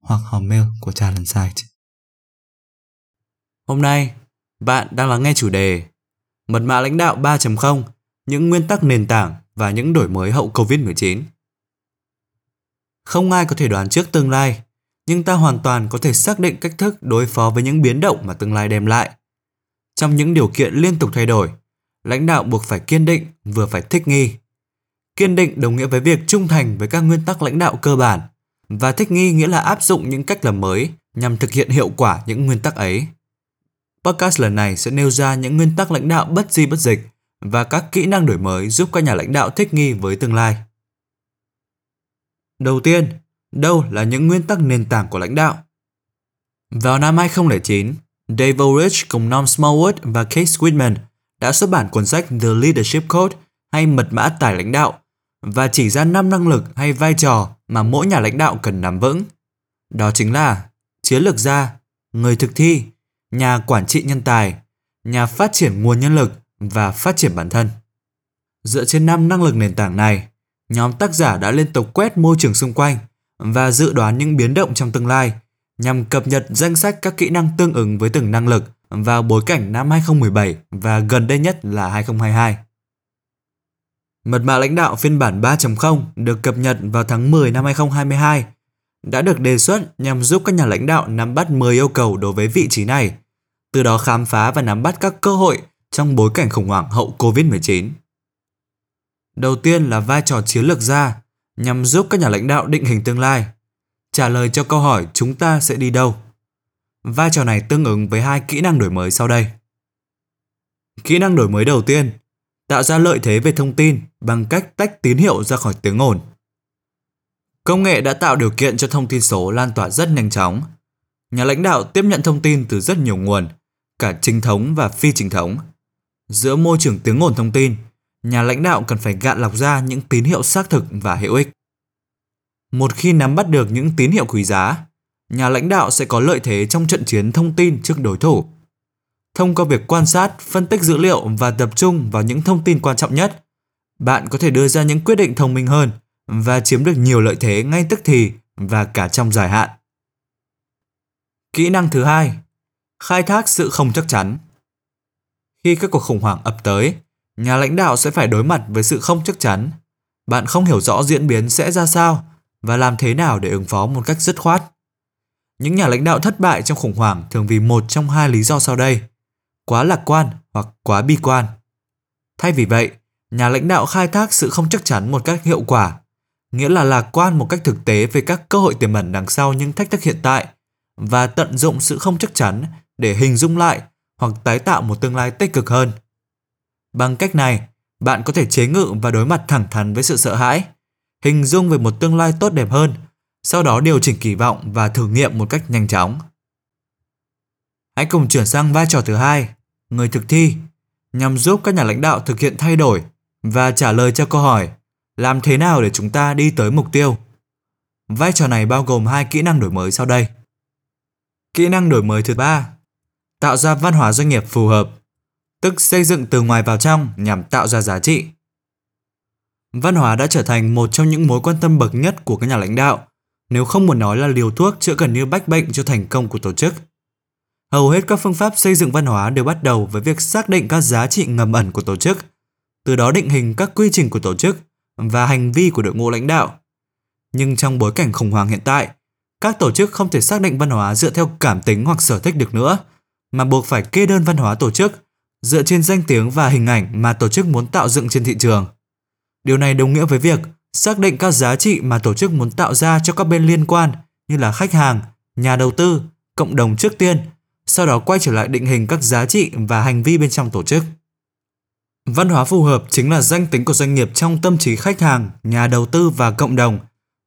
hoặc hòm mail của Talent Site. Hôm nay, bạn đang lắng nghe chủ đề Mật mã lãnh đạo 3.0, những nguyên tắc nền tảng và những đổi mới hậu Covid-19. Không ai có thể đoán trước tương lai, nhưng ta hoàn toàn có thể xác định cách thức đối phó với những biến động mà tương lai đem lại. Trong những điều kiện liên tục thay đổi, lãnh đạo buộc phải kiên định vừa phải thích nghi. Kiên định đồng nghĩa với việc trung thành với các nguyên tắc lãnh đạo cơ bản và thích nghi nghĩa là áp dụng những cách làm mới nhằm thực hiện hiệu quả những nguyên tắc ấy. Podcast lần này sẽ nêu ra những nguyên tắc lãnh đạo bất di bất dịch và các kỹ năng đổi mới giúp các nhà lãnh đạo thích nghi với tương lai. Đầu tiên, đâu là những nguyên tắc nền tảng của lãnh đạo? Vào năm 2009, Dave Ulrich cùng Norm Smallwood và Kate Whitman đã xuất bản cuốn sách The Leadership Code hay Mật mã tài lãnh đạo và chỉ ra 5 năng lực hay vai trò mà mỗi nhà lãnh đạo cần nắm vững. Đó chính là chiến lược gia, người thực thi, nhà quản trị nhân tài, nhà phát triển nguồn nhân lực và phát triển bản thân. Dựa trên 5 năng lực nền tảng này, nhóm tác giả đã liên tục quét môi trường xung quanh và dự đoán những biến động trong tương lai nhằm cập nhật danh sách các kỹ năng tương ứng với từng năng lực vào bối cảnh năm 2017 và gần đây nhất là 2022. Mật mã lãnh đạo phiên bản 3.0 được cập nhật vào tháng 10 năm 2022 đã được đề xuất nhằm giúp các nhà lãnh đạo nắm bắt 10 yêu cầu đối với vị trí này, từ đó khám phá và nắm bắt các cơ hội trong bối cảnh khủng hoảng hậu Covid-19. Đầu tiên là vai trò chiến lược gia nhằm giúp các nhà lãnh đạo định hình tương lai, trả lời cho câu hỏi chúng ta sẽ đi đâu. Vai trò này tương ứng với hai kỹ năng đổi mới sau đây. Kỹ năng đổi mới đầu tiên tạo ra lợi thế về thông tin bằng cách tách tín hiệu ra khỏi tiếng ồn. Công nghệ đã tạo điều kiện cho thông tin số lan tỏa rất nhanh chóng. Nhà lãnh đạo tiếp nhận thông tin từ rất nhiều nguồn, cả chính thống và phi chính thống. Giữa môi trường tiếng ồn thông tin, nhà lãnh đạo cần phải gạn lọc ra những tín hiệu xác thực và hữu ích. Một khi nắm bắt được những tín hiệu quý giá, nhà lãnh đạo sẽ có lợi thế trong trận chiến thông tin trước đối thủ thông qua việc quan sát, phân tích dữ liệu và tập trung vào những thông tin quan trọng nhất, bạn có thể đưa ra những quyết định thông minh hơn và chiếm được nhiều lợi thế ngay tức thì và cả trong dài hạn. Kỹ năng thứ hai, khai thác sự không chắc chắn. Khi các cuộc khủng hoảng ập tới, nhà lãnh đạo sẽ phải đối mặt với sự không chắc chắn. Bạn không hiểu rõ diễn biến sẽ ra sao và làm thế nào để ứng phó một cách dứt khoát. Những nhà lãnh đạo thất bại trong khủng hoảng thường vì một trong hai lý do sau đây quá lạc quan hoặc quá bi quan. Thay vì vậy, nhà lãnh đạo khai thác sự không chắc chắn một cách hiệu quả, nghĩa là lạc quan một cách thực tế về các cơ hội tiềm ẩn đằng sau những thách thức hiện tại và tận dụng sự không chắc chắn để hình dung lại hoặc tái tạo một tương lai tích cực hơn. Bằng cách này, bạn có thể chế ngự và đối mặt thẳng thắn với sự sợ hãi, hình dung về một tương lai tốt đẹp hơn, sau đó điều chỉnh kỳ vọng và thử nghiệm một cách nhanh chóng. Hãy cùng chuyển sang vai trò thứ hai, người thực thi, nhằm giúp các nhà lãnh đạo thực hiện thay đổi và trả lời cho câu hỏi làm thế nào để chúng ta đi tới mục tiêu. Vai trò này bao gồm hai kỹ năng đổi mới sau đây. Kỹ năng đổi mới thứ ba, tạo ra văn hóa doanh nghiệp phù hợp, tức xây dựng từ ngoài vào trong nhằm tạo ra giá trị. Văn hóa đã trở thành một trong những mối quan tâm bậc nhất của các nhà lãnh đạo, nếu không muốn nói là liều thuốc chữa gần như bách bệnh cho thành công của tổ chức. Hầu hết các phương pháp xây dựng văn hóa đều bắt đầu với việc xác định các giá trị ngầm ẩn của tổ chức, từ đó định hình các quy trình của tổ chức và hành vi của đội ngũ lãnh đạo. Nhưng trong bối cảnh khủng hoảng hiện tại, các tổ chức không thể xác định văn hóa dựa theo cảm tính hoặc sở thích được nữa, mà buộc phải kê đơn văn hóa tổ chức dựa trên danh tiếng và hình ảnh mà tổ chức muốn tạo dựng trên thị trường. Điều này đồng nghĩa với việc xác định các giá trị mà tổ chức muốn tạo ra cho các bên liên quan như là khách hàng, nhà đầu tư, cộng đồng trước tiên sau đó quay trở lại định hình các giá trị và hành vi bên trong tổ chức. Văn hóa phù hợp chính là danh tính của doanh nghiệp trong tâm trí khách hàng, nhà đầu tư và cộng đồng,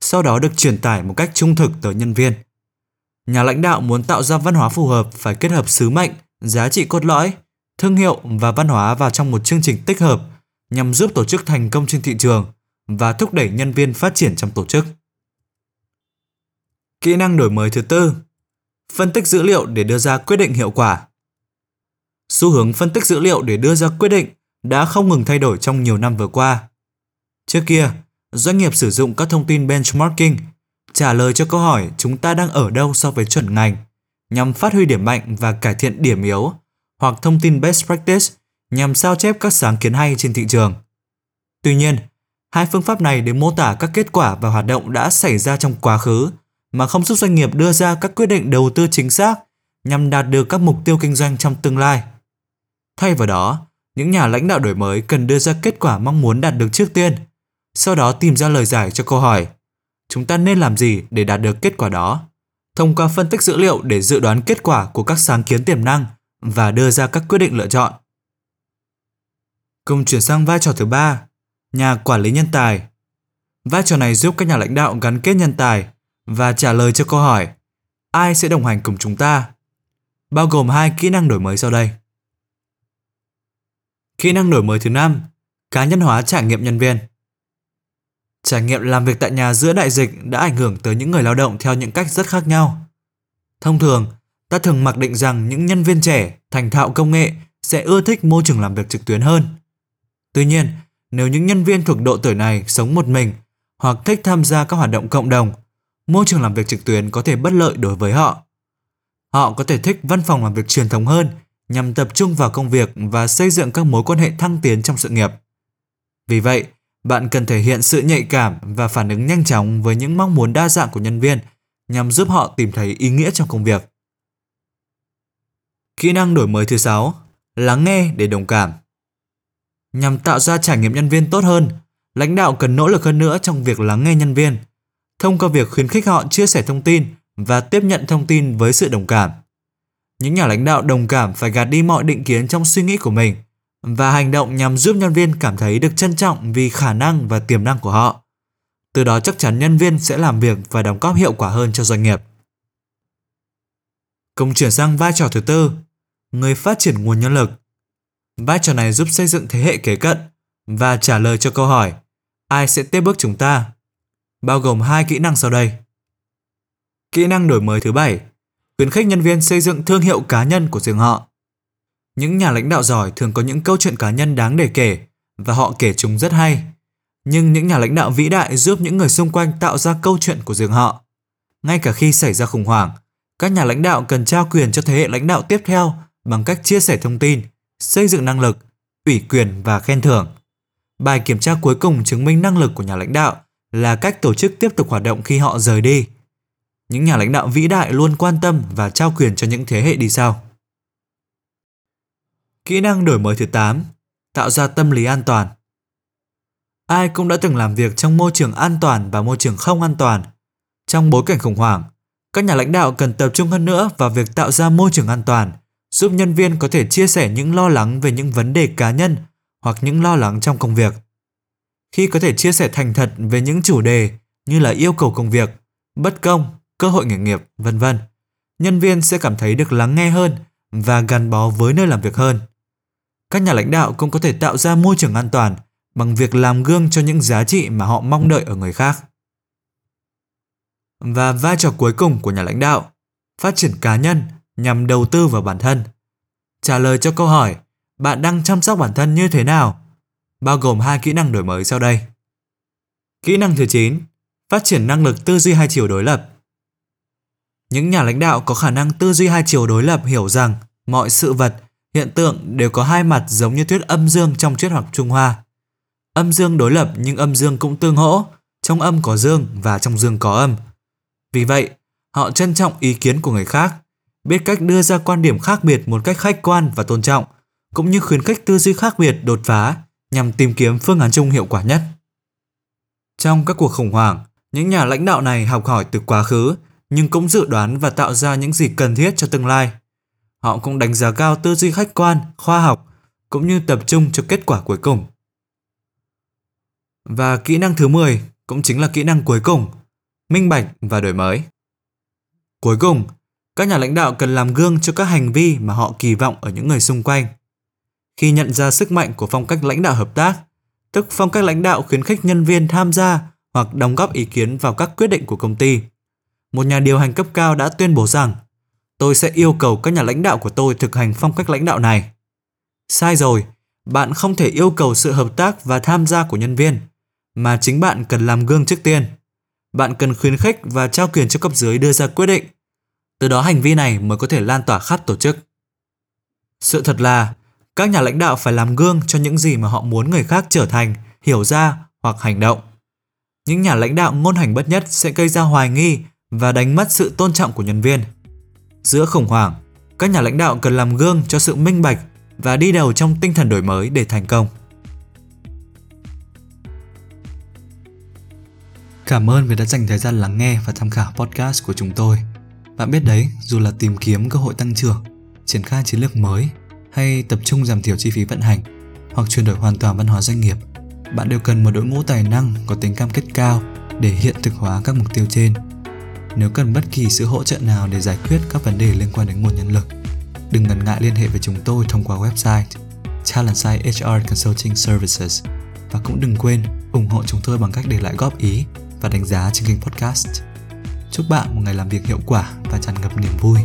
sau đó được truyền tải một cách trung thực tới nhân viên. nhà lãnh đạo muốn tạo ra văn hóa phù hợp phải kết hợp sứ mệnh, giá trị cốt lõi, thương hiệu và văn hóa vào trong một chương trình tích hợp nhằm giúp tổ chức thành công trên thị trường và thúc đẩy nhân viên phát triển trong tổ chức. Kỹ năng đổi mới thứ tư, phân tích dữ liệu để đưa ra quyết định hiệu quả. Xu hướng phân tích dữ liệu để đưa ra quyết định đã không ngừng thay đổi trong nhiều năm vừa qua. Trước kia, doanh nghiệp sử dụng các thông tin benchmarking trả lời cho câu hỏi chúng ta đang ở đâu so với chuẩn ngành nhằm phát huy điểm mạnh và cải thiện điểm yếu hoặc thông tin best practice nhằm sao chép các sáng kiến hay trên thị trường. Tuy nhiên, hai phương pháp này để mô tả các kết quả và hoạt động đã xảy ra trong quá khứ mà không giúp doanh nghiệp đưa ra các quyết định đầu tư chính xác nhằm đạt được các mục tiêu kinh doanh trong tương lai. Thay vào đó, những nhà lãnh đạo đổi mới cần đưa ra kết quả mong muốn đạt được trước tiên, sau đó tìm ra lời giải cho câu hỏi chúng ta nên làm gì để đạt được kết quả đó thông qua phân tích dữ liệu để dự đoán kết quả của các sáng kiến tiềm năng và đưa ra các quyết định lựa chọn. Cùng chuyển sang vai trò thứ ba, nhà quản lý nhân tài. Vai trò này giúp các nhà lãnh đạo gắn kết nhân tài và trả lời cho câu hỏi ai sẽ đồng hành cùng chúng ta, bao gồm hai kỹ năng đổi mới sau đây. Kỹ năng đổi mới thứ năm, cá nhân hóa trải nghiệm nhân viên. Trải nghiệm làm việc tại nhà giữa đại dịch đã ảnh hưởng tới những người lao động theo những cách rất khác nhau. Thông thường, ta thường mặc định rằng những nhân viên trẻ thành thạo công nghệ sẽ ưa thích môi trường làm việc trực tuyến hơn. Tuy nhiên, nếu những nhân viên thuộc độ tuổi này sống một mình hoặc thích tham gia các hoạt động cộng đồng, môi trường làm việc trực tuyến có thể bất lợi đối với họ. Họ có thể thích văn phòng làm việc truyền thống hơn nhằm tập trung vào công việc và xây dựng các mối quan hệ thăng tiến trong sự nghiệp. Vì vậy, bạn cần thể hiện sự nhạy cảm và phản ứng nhanh chóng với những mong muốn đa dạng của nhân viên nhằm giúp họ tìm thấy ý nghĩa trong công việc. Kỹ năng đổi mới thứ 6, lắng nghe để đồng cảm. Nhằm tạo ra trải nghiệm nhân viên tốt hơn, lãnh đạo cần nỗ lực hơn nữa trong việc lắng nghe nhân viên, thông qua việc khuyến khích họ chia sẻ thông tin và tiếp nhận thông tin với sự đồng cảm. Những nhà lãnh đạo đồng cảm phải gạt đi mọi định kiến trong suy nghĩ của mình và hành động nhằm giúp nhân viên cảm thấy được trân trọng vì khả năng và tiềm năng của họ. Từ đó chắc chắn nhân viên sẽ làm việc và đóng góp hiệu quả hơn cho doanh nghiệp. Cùng chuyển sang vai trò thứ tư, người phát triển nguồn nhân lực. Vai trò này giúp xây dựng thế hệ kế cận và trả lời cho câu hỏi ai sẽ tiếp bước chúng ta, bao gồm hai kỹ năng sau đây. Kỹ năng đổi mới thứ bảy, khuyến khích nhân viên xây dựng thương hiệu cá nhân của riêng họ. Những nhà lãnh đạo giỏi thường có những câu chuyện cá nhân đáng để kể và họ kể chúng rất hay. Nhưng những nhà lãnh đạo vĩ đại giúp những người xung quanh tạo ra câu chuyện của riêng họ. Ngay cả khi xảy ra khủng hoảng, các nhà lãnh đạo cần trao quyền cho thế hệ lãnh đạo tiếp theo bằng cách chia sẻ thông tin, xây dựng năng lực, ủy quyền và khen thưởng. Bài kiểm tra cuối cùng chứng minh năng lực của nhà lãnh đạo là cách tổ chức tiếp tục hoạt động khi họ rời đi. Những nhà lãnh đạo vĩ đại luôn quan tâm và trao quyền cho những thế hệ đi sau. Kỹ năng đổi mới thứ 8, tạo ra tâm lý an toàn. Ai cũng đã từng làm việc trong môi trường an toàn và môi trường không an toàn. Trong bối cảnh khủng hoảng, các nhà lãnh đạo cần tập trung hơn nữa vào việc tạo ra môi trường an toàn, giúp nhân viên có thể chia sẻ những lo lắng về những vấn đề cá nhân hoặc những lo lắng trong công việc. Khi có thể chia sẻ thành thật về những chủ đề như là yêu cầu công việc, bất công, cơ hội nghề nghiệp, vân vân, nhân viên sẽ cảm thấy được lắng nghe hơn và gắn bó với nơi làm việc hơn các nhà lãnh đạo cũng có thể tạo ra môi trường an toàn bằng việc làm gương cho những giá trị mà họ mong đợi ở người khác. Và vai trò cuối cùng của nhà lãnh đạo, phát triển cá nhân nhằm đầu tư vào bản thân. Trả lời cho câu hỏi, bạn đang chăm sóc bản thân như thế nào? Bao gồm hai kỹ năng đổi mới sau đây. Kỹ năng thứ 9, phát triển năng lực tư duy hai chiều đối lập. Những nhà lãnh đạo có khả năng tư duy hai chiều đối lập hiểu rằng mọi sự vật hiện tượng đều có hai mặt giống như thuyết âm dương trong triết học Trung Hoa. Âm dương đối lập nhưng âm dương cũng tương hỗ, trong âm có dương và trong dương có âm. Vì vậy, họ trân trọng ý kiến của người khác, biết cách đưa ra quan điểm khác biệt một cách khách quan và tôn trọng, cũng như khuyến khích tư duy khác biệt đột phá nhằm tìm kiếm phương án chung hiệu quả nhất. Trong các cuộc khủng hoảng, những nhà lãnh đạo này học hỏi từ quá khứ nhưng cũng dự đoán và tạo ra những gì cần thiết cho tương lai. Họ cũng đánh giá cao tư duy khách quan, khoa học cũng như tập trung cho kết quả cuối cùng. Và kỹ năng thứ 10 cũng chính là kỹ năng cuối cùng, minh bạch và đổi mới. Cuối cùng, các nhà lãnh đạo cần làm gương cho các hành vi mà họ kỳ vọng ở những người xung quanh. Khi nhận ra sức mạnh của phong cách lãnh đạo hợp tác, tức phong cách lãnh đạo khuyến khích nhân viên tham gia hoặc đóng góp ý kiến vào các quyết định của công ty. Một nhà điều hành cấp cao đã tuyên bố rằng tôi sẽ yêu cầu các nhà lãnh đạo của tôi thực hành phong cách lãnh đạo này. Sai rồi, bạn không thể yêu cầu sự hợp tác và tham gia của nhân viên, mà chính bạn cần làm gương trước tiên. Bạn cần khuyến khích và trao quyền cho cấp dưới đưa ra quyết định. Từ đó hành vi này mới có thể lan tỏa khắp tổ chức. Sự thật là, các nhà lãnh đạo phải làm gương cho những gì mà họ muốn người khác trở thành, hiểu ra hoặc hành động. Những nhà lãnh đạo ngôn hành bất nhất sẽ gây ra hoài nghi và đánh mất sự tôn trọng của nhân viên. Giữa khủng hoảng, các nhà lãnh đạo cần làm gương cho sự minh bạch và đi đầu trong tinh thần đổi mới để thành công. Cảm ơn vì đã dành thời gian lắng nghe và tham khảo podcast của chúng tôi. Bạn biết đấy, dù là tìm kiếm cơ hội tăng trưởng, triển khai chiến lược mới hay tập trung giảm thiểu chi phí vận hành hoặc chuyển đổi hoàn toàn văn hóa doanh nghiệp, bạn đều cần một đội ngũ tài năng có tính cam kết cao để hiện thực hóa các mục tiêu trên. Nếu cần bất kỳ sự hỗ trợ nào để giải quyết các vấn đề liên quan đến nguồn nhân lực, đừng ngần ngại liên hệ với chúng tôi thông qua website Talentside HR Consulting Services và cũng đừng quên ủng hộ chúng tôi bằng cách để lại góp ý và đánh giá trên kênh podcast. Chúc bạn một ngày làm việc hiệu quả và tràn ngập niềm vui.